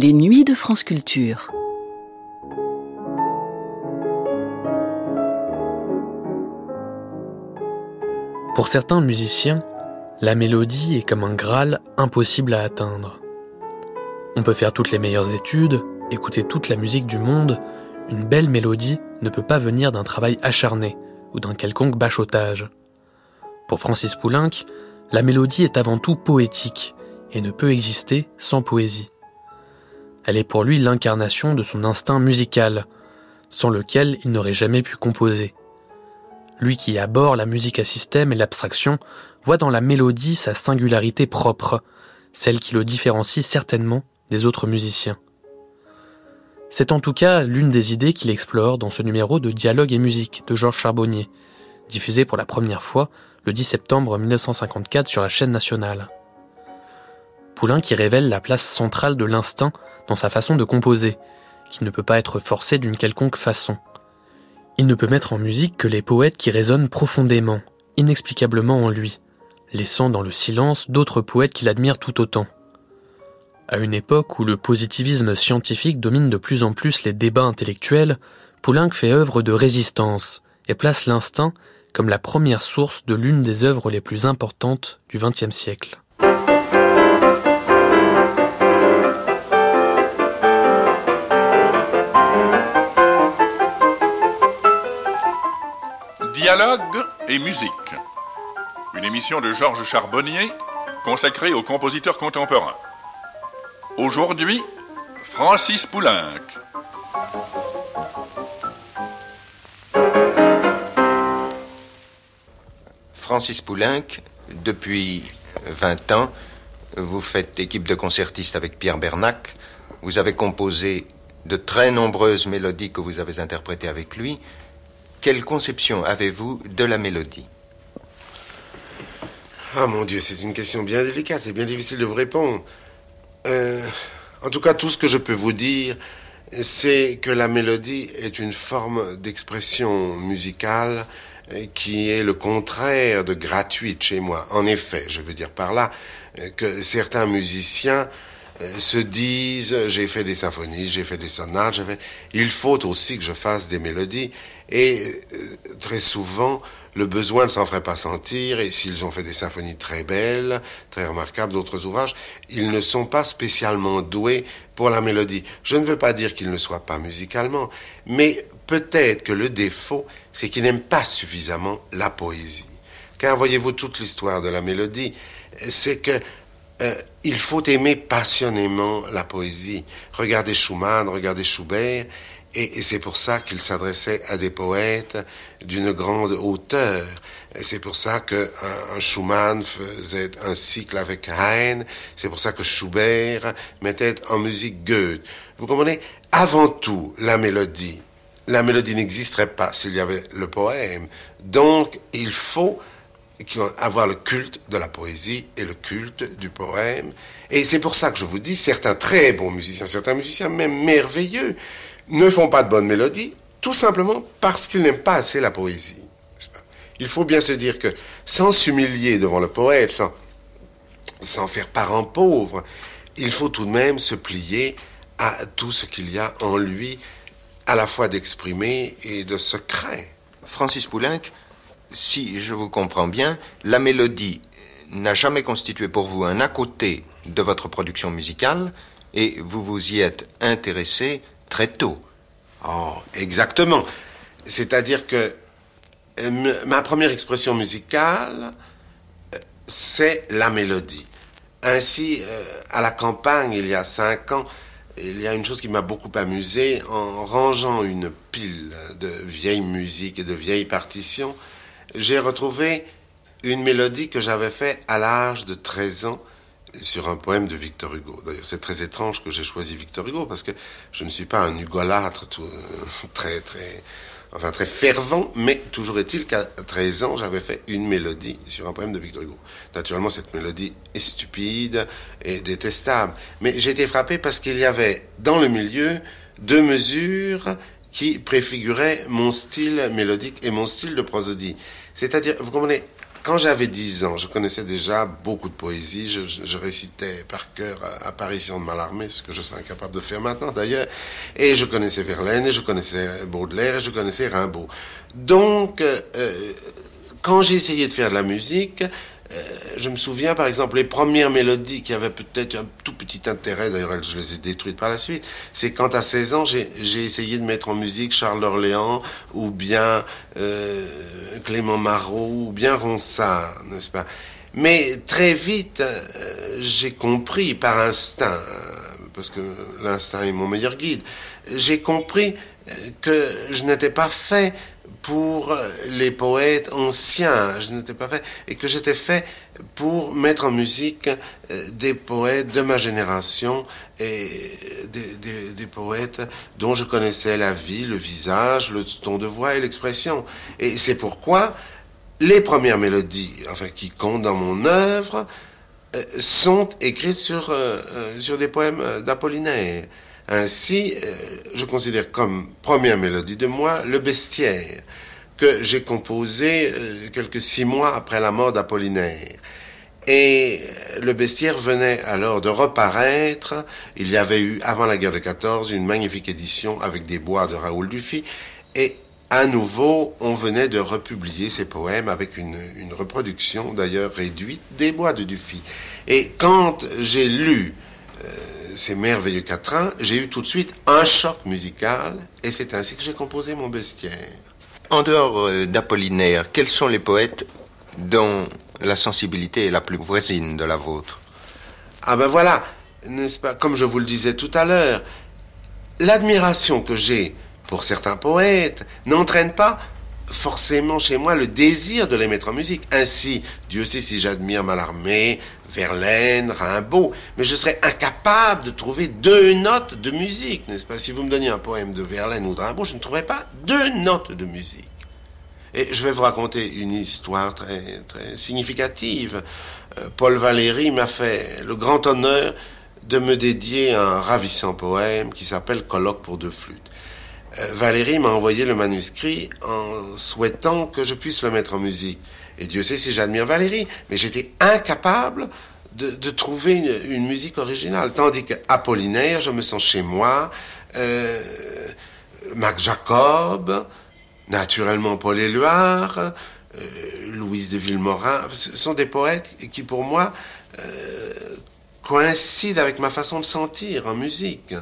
Les nuits de France Culture. Pour certains musiciens, la mélodie est comme un Graal impossible à atteindre. On peut faire toutes les meilleures études, écouter toute la musique du monde, une belle mélodie ne peut pas venir d'un travail acharné ou d'un quelconque bachotage. Pour Francis Poulenc, la mélodie est avant tout poétique et ne peut exister sans poésie. Elle est pour lui l'incarnation de son instinct musical, sans lequel il n'aurait jamais pu composer. Lui qui aborde la musique à système et l'abstraction voit dans la mélodie sa singularité propre, celle qui le différencie certainement des autres musiciens. C'est en tout cas l'une des idées qu'il explore dans ce numéro de Dialogue et musique de Georges Charbonnier, diffusé pour la première fois le 10 septembre 1954 sur la chaîne nationale. Poulain qui révèle la place centrale de l'instinct dans sa façon de composer, qui ne peut pas être forcé d'une quelconque façon. Il ne peut mettre en musique que les poètes qui résonnent profondément, inexplicablement en lui, laissant dans le silence d'autres poètes qui l'admirent tout autant. À une époque où le positivisme scientifique domine de plus en plus les débats intellectuels, Poulenc fait œuvre de résistance et place l'instinct comme la première source de l'une des œuvres les plus importantes du XXe siècle. Dialogue et musique. Une émission de Georges Charbonnier consacrée aux compositeurs contemporains. Aujourd'hui, Francis Poulenc. Francis Poulenc, depuis 20 ans, vous faites équipe de concertiste avec Pierre Bernac. Vous avez composé de très nombreuses mélodies que vous avez interprétées avec lui. Quelle conception avez-vous de la mélodie? Ah mon Dieu, c'est une question bien délicate, c'est bien difficile de vous répondre. Euh, en tout cas, tout ce que je peux vous dire, c'est que la mélodie est une forme d'expression musicale qui est le contraire de gratuite chez moi. En effet, je veux dire par là que certains musiciens se disent j'ai fait des symphonies, j'ai fait des sonates, j'ai fait... il faut aussi que je fasse des mélodies et très souvent le besoin ne s'en ferait pas sentir, et s'ils ont fait des symphonies très belles, très remarquables, d'autres ouvrages, ils ne sont pas spécialement doués pour la mélodie. Je ne veux pas dire qu'ils ne soient pas musicalement, mais peut-être que le défaut, c'est qu'ils n'aiment pas suffisamment la poésie. Car voyez-vous, toute l'histoire de la mélodie, c'est que euh, il faut aimer passionnément la poésie. Regardez Schumann, regardez Schubert, et, c'est pour ça qu'il s'adressait à des poètes d'une grande hauteur. C'est pour ça que un, Schumann faisait un cycle avec Heine. C'est pour ça que Schubert mettait en musique Goethe. Vous comprenez? Avant tout, la mélodie. La mélodie n'existerait pas s'il y avait le poème. Donc, il faut avoir le culte de la poésie et le culte du poème. Et c'est pour ça que je vous dis, certains très bons musiciens, certains musiciens même merveilleux, ne font pas de bonnes mélodies, tout simplement parce qu'ils n'aiment pas assez la poésie. Il faut bien se dire que sans s'humilier devant le poète, sans, sans faire parent pauvre, il faut tout de même se plier à tout ce qu'il y a en lui, à la fois d'exprimer et de secret. Francis Poulenc, si je vous comprends bien, la mélodie n'a jamais constitué pour vous un à côté de votre production musicale et vous vous y êtes intéressé très tôt. Oh, exactement. C'est-à-dire que euh, ma première expression musicale, euh, c'est la mélodie. Ainsi, euh, à la campagne, il y a cinq ans, il y a une chose qui m'a beaucoup amusé en rangeant une pile de vieilles musiques et de vieilles partitions. J'ai retrouvé une mélodie que j'avais faite à l'âge de 13 ans sur un poème de Victor Hugo. D'ailleurs, c'est très étrange que j'ai choisi Victor Hugo parce que je ne suis pas un hugolâtre euh, très, très, enfin, très fervent, mais toujours est-il qu'à 13 ans, j'avais fait une mélodie sur un poème de Victor Hugo. Naturellement, cette mélodie est stupide et détestable. Mais j'ai été frappé parce qu'il y avait dans le milieu deux mesures qui préfiguraient mon style mélodique et mon style de prosodie. C'est-à-dire, vous comprenez, quand j'avais 10 ans, je connaissais déjà beaucoup de poésie. Je, récitais par cœur Apparition de Mallarmé, ce que je serais incapable de faire maintenant d'ailleurs. Et je connaissais Verlaine, et je connaissais Baudelaire, et je connaissais Rimbaud. Donc, euh, quand j'ai essayé de faire de la musique, euh, je me souviens par exemple les premières mélodies qui avaient peut-être un tout petit intérêt, d'ailleurs je les ai détruites par la suite, c'est quand à 16 ans j'ai essayé de mettre en musique Charles d'Orléans ou bien euh, Clément Marot ou bien Ronsard, n'est-ce pas? Mais très vite euh, j'ai compris par instinct, parce que l'instinct est mon meilleur guide, j'ai compris que je n'étais pas fait pour les poètes anciens, je n'étais pas fait, et que j'étais fait pour mettre en musique euh, des poètes de ma génération et des, poètes dont je connaissais la vie, le visage, le ton de voix et l'expression. Et c'est pourquoi les premières mélodies, enfin qui comptent dans mon œuvre, euh, sont écrites sur, euh, sur des poèmes d'Apollinaire. Ainsi, euh, je considère comme première mélodie de moi le bestiaire que j'ai composé euh, quelques six mois après la mort d'Apollinaire. Et euh, le bestiaire venait alors de reparaître. Il y avait eu, avant la guerre de 14, une magnifique édition avec des bois de Raoul Dufy. Et à nouveau, on venait de republier ces poèmes avec une reproduction d'ailleurs réduite des bois de Dufy. Et quand j'ai lu ces merveilleux quatrains, j'ai eu tout de suite un choc musical et c'est ainsi que j'ai composé mon bestiaire. En dehors euh, d'Apollinaire, quels sont les poètes dont la sensibilité est la plus voisine de la vôtre? Ah ben voilà, n'est-ce pas, comme je vous le disais tout à l'heure, l'admiration que j'ai pour certains poètes n'entraîne pas forcément chez moi le désir de les mettre en musique. Ainsi, Dieu sait si j'admire Mallarmé, Verlaine, Rimbaud, mais je serais incapable de trouver deux notes de musique, n'est-ce pas? Si vous me donniez un poème de Verlaine ou de Rimbaud, je ne trouverais pas deux notes de musique. Et je vais vous raconter une histoire très, très significative. Euh, Paul Valéry m'a fait le grand honneur de me dédier un ravissant poème qui s'appelle Colloque pour deux flûtes. Euh, Valérie m'a envoyé le manuscrit en souhaitant que je puisse le mettre en musique. Et Dieu sait si j'admire Valérie, mais j'étais incapable de, trouver une, musique originale. Tandis qu'Apollinaire, je me sens chez moi. Euh, Jacob, naturellement Paul Éluard, euh, Louise de Villemorin, ce sont des poètes qui, pour moi, coïncident avec ma façon de sentir en musique.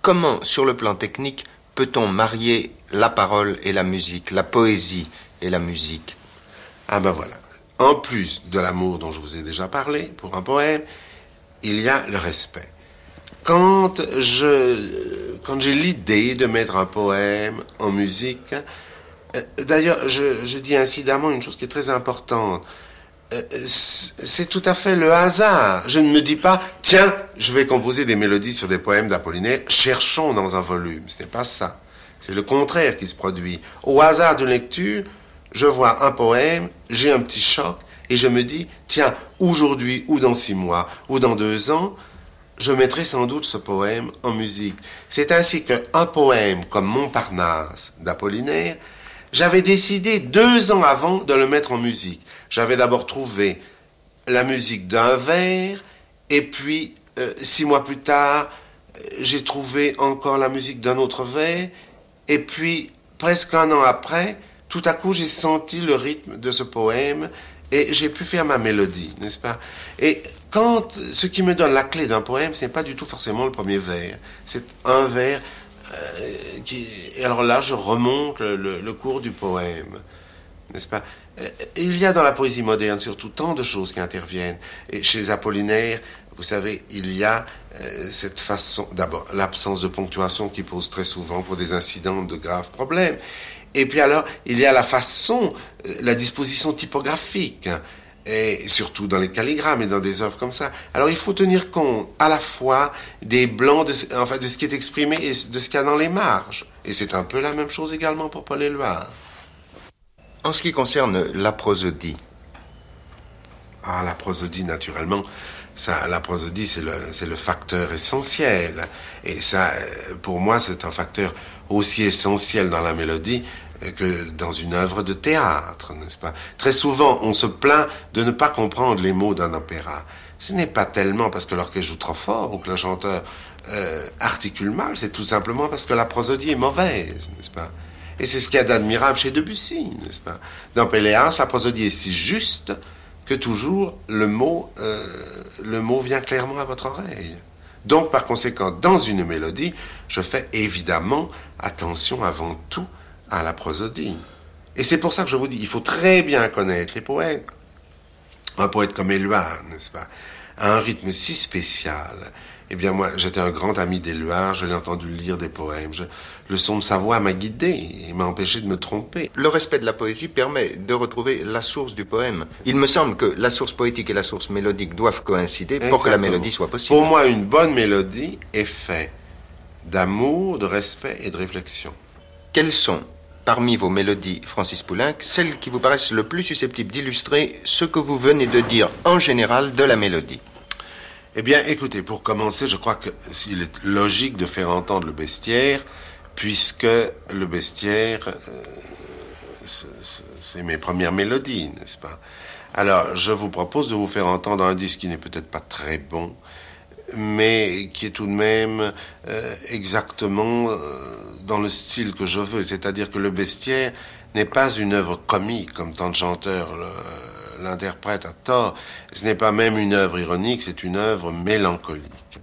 Comment, sur le plan technique, peut-on marier la parole et la musique, la poésie et la musique Ah ben voilà. En plus de l'amour dont je vous ai déjà parlé pour un poème, il y a le respect. Quand je, quand j'ai l'idée de mettre un poème en musique, euh, d'ailleurs, je, dis incidemment une chose qui est très importante. Euh, c'est tout à fait le hasard. Je ne me dis pas, tiens, je vais composer des mélodies sur des poèmes d'Apollinaire, cherchons dans un volume. Ce n'est pas ça. C'est le contraire qui se produit. Au hasard d'une lecture, je vois un poème, j'ai un petit choc, et je me dis, tiens, aujourd'hui, ou dans six mois, ou dans deux ans, je mettrai sans doute ce poème en musique. C'est ainsi qu'un poème comme Montparnasse d'Apollinaire, j'avais décidé deux ans avant de le mettre en musique. J'avais d'abord trouvé la musique d'un vers, et puis euh, six mois plus tard, euh, j'ai trouvé encore la musique d'un autre vers, et puis presque un an après, tout à coup j'ai senti le rythme de ce poème et j'ai pu faire ma mélodie, n'est-ce pas? Et quand ce qui me donne la clé d'un poème, ce n'est pas du tout forcément le premier vers, c'est un vers euh, qui, et alors là, je remonte le cours du poème, n'est-ce pas? Euh, il y a dans la poésie moderne surtout tant de choses qui interviennent. Et chez Apollinaire, vous savez, il y a euh, cette façon, d'abord, l'absence de ponctuation qui pose très souvent pour des incidents de graves problèmes. Et puis alors, il y a la façon, euh, la disposition typographique, et surtout dans les calligrammes et dans des œuvres comme ça. Alors il faut tenir compte à la fois des blancs, de, enfin, de ce qui est exprimé et de ce qu'il y a dans les marges. Et c'est un peu la même chose également pour Paul Éluard. En ce qui concerne la prosodie. Ah, la prosodie, naturellement. La prosodie, c'est le, facteur essentiel. Et ça, euh, pour moi, c'est un facteur aussi essentiel dans la mélodie que dans une œuvre de théâtre, n'est-ce pas? Très souvent, on se plaint de ne pas comprendre les mots d'un opéra. Ce n'est pas tellement parce que l'orchestre joue trop fort ou que le chanteur euh, articule mal, c'est tout simplement parce que la prosodie est mauvaise, n'est-ce pas? Et c'est ce qu'il y a d'admirable chez Debussy, n'est-ce pas? Dans Péléas, la prosodie est si juste toujours le mot, euh, le mot vient clairement à votre oreille. Donc, par conséquent, dans une mélodie, je fais évidemment attention avant tout à la prosodie. Et c'est pour ça que je vous dis, il faut très bien connaître les poètes. Un poète comme Éluard, n'est-ce pas, a un rythme si spécial. Eh bien, moi, j'étais un grand ami d'Éluard, je l'ai entendu lire des poèmes. le son de sa voix m'a guidé et m'a empêché de me tromper. Le respect de la poésie permet de retrouver la source du poème. Il me semble que la source poétique et la source mélodique doivent coïncider pour que la mélodie soit possible. Pour moi, une bonne mélodie est faite d'amour, de respect et de réflexion. Quelles sont parmi vos mélodies, Francis Poulenc, celles qui vous paraissent le plus susceptibles d'illustrer ce que vous venez de dire en général de la mélodie? Eh bien, écoutez, pour commencer, je crois qu'il est logique de faire entendre le bestiaire, puisque le bestiaire, euh, c'est mes premières mélodies, n'est-ce pas? Alors, je vous propose de vous faire entendre un disque qui n'est peut-être pas très bon, mais qui est tout de même euh, exactement euh, dans le style que je veux. C'est-à-dire que le bestiaire n'est pas une œuvre comique, comme tant de chanteurs l'interprètent à tort. Ce n'est pas même une œuvre ironique, c'est une œuvre mélancolique.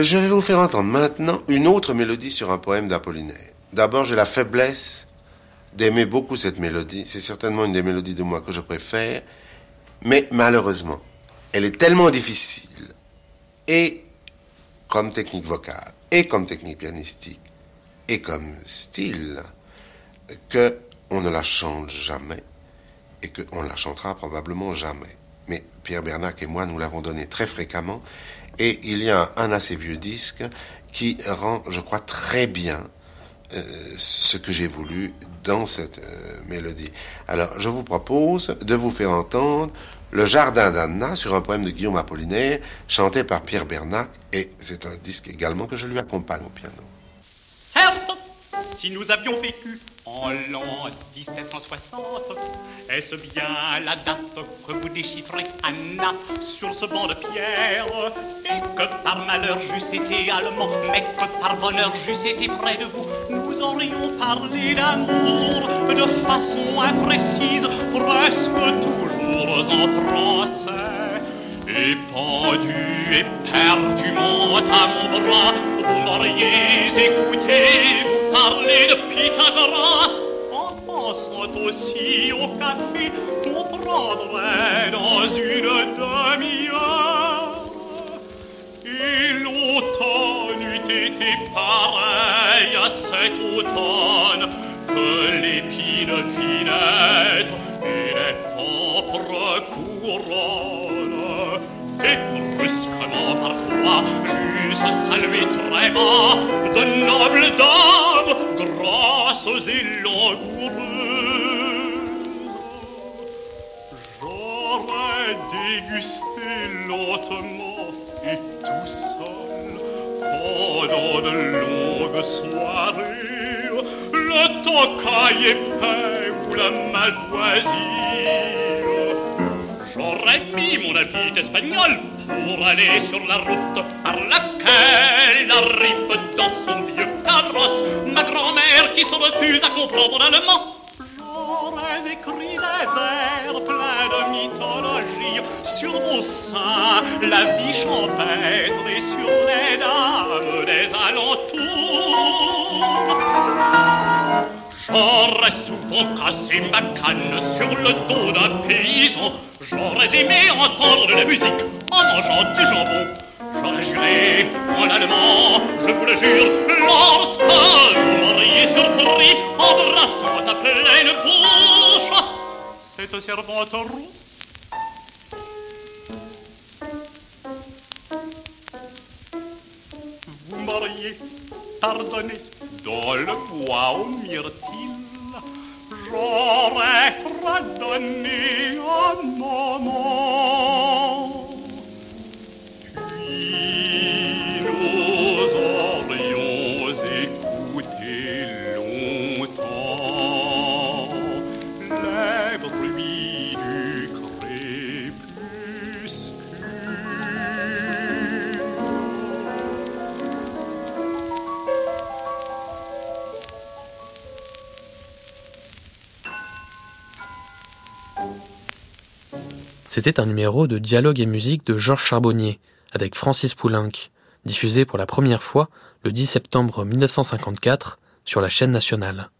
Euh, je vais vous faire entendre maintenant une autre mélodie sur un poème d'Apollinaire. D'abord, j'ai la faiblesse d'aimer beaucoup cette mélodie. C'est certainement une des mélodies de moi que je préfère. Mais malheureusement, elle est tellement difficile, et comme technique vocale, et comme technique pianistique, et comme style, que on ne la chante jamais, et qu'on ne la chantera probablement jamais. Mais Pierre Bernac et moi, nous l'avons donnée très fréquemment, et il y a un assez vieux disque qui rend, je crois, très bien euh, ce que j'ai voulu dans cette euh, mélodie. Alors, je vous propose de vous faire entendre Le Jardin d'Anna sur un poème de Guillaume Apollinaire, chanté par Pierre Bernac, et c'est un disque également que je lui accompagne au piano. Certes, si nous avions vécu en l'an 1760, est-ce bien la date que vous déchiffrez, Anna, sur ce banc de pierre? Et que par malheur j'eusse été allemand, mais que par bonheur j'eusse été près de vous, nous aurions parlé d'amour de façon imprécise, presque toujours en français. Et pendu éperdument à mon bras, vous m'auriez écouté, Pythagoras pensant aussi au café qu'on prendrait dans une demi-heure. Et l'automne eût été pareil à cet automne que l'épine finette et les pauvres couronnes. Et brusquement parfois, j'eusse salué très bas de nobles dames grâces et langoureuses. J'aurais dégusté lentement et tout seul pendant de longues soirées le tocaille épais ou la malvoisie. J'aurais mis mon habit espagnol pour aller sur la route par laquelle arrive dans son vieux ma grand-mère qui se refuse à comprendre l'allemand. J'aurais écrit des vers pleins de mythologie sur vos seins, la vie champêtre et sur les dames des alentours. J'aurais souvent cassé ma canne sur le dos d'un paysan. J'aurais aimé entendre de la musique en mangeant du jambon. J'aurais juré en allemand, je vous le jure, lorsque vous m'auriez surpris embrassant ta pleine bouche cette servante rousse. Vous m'auriez pardonné dans le bois aux myrtilles. J'aurais pardonné un moment. C'était un numéro de Dialogue et musique de Georges Charbonnier avec Francis Poulenc, diffusé pour la première fois le 10 septembre 1954 sur la chaîne nationale.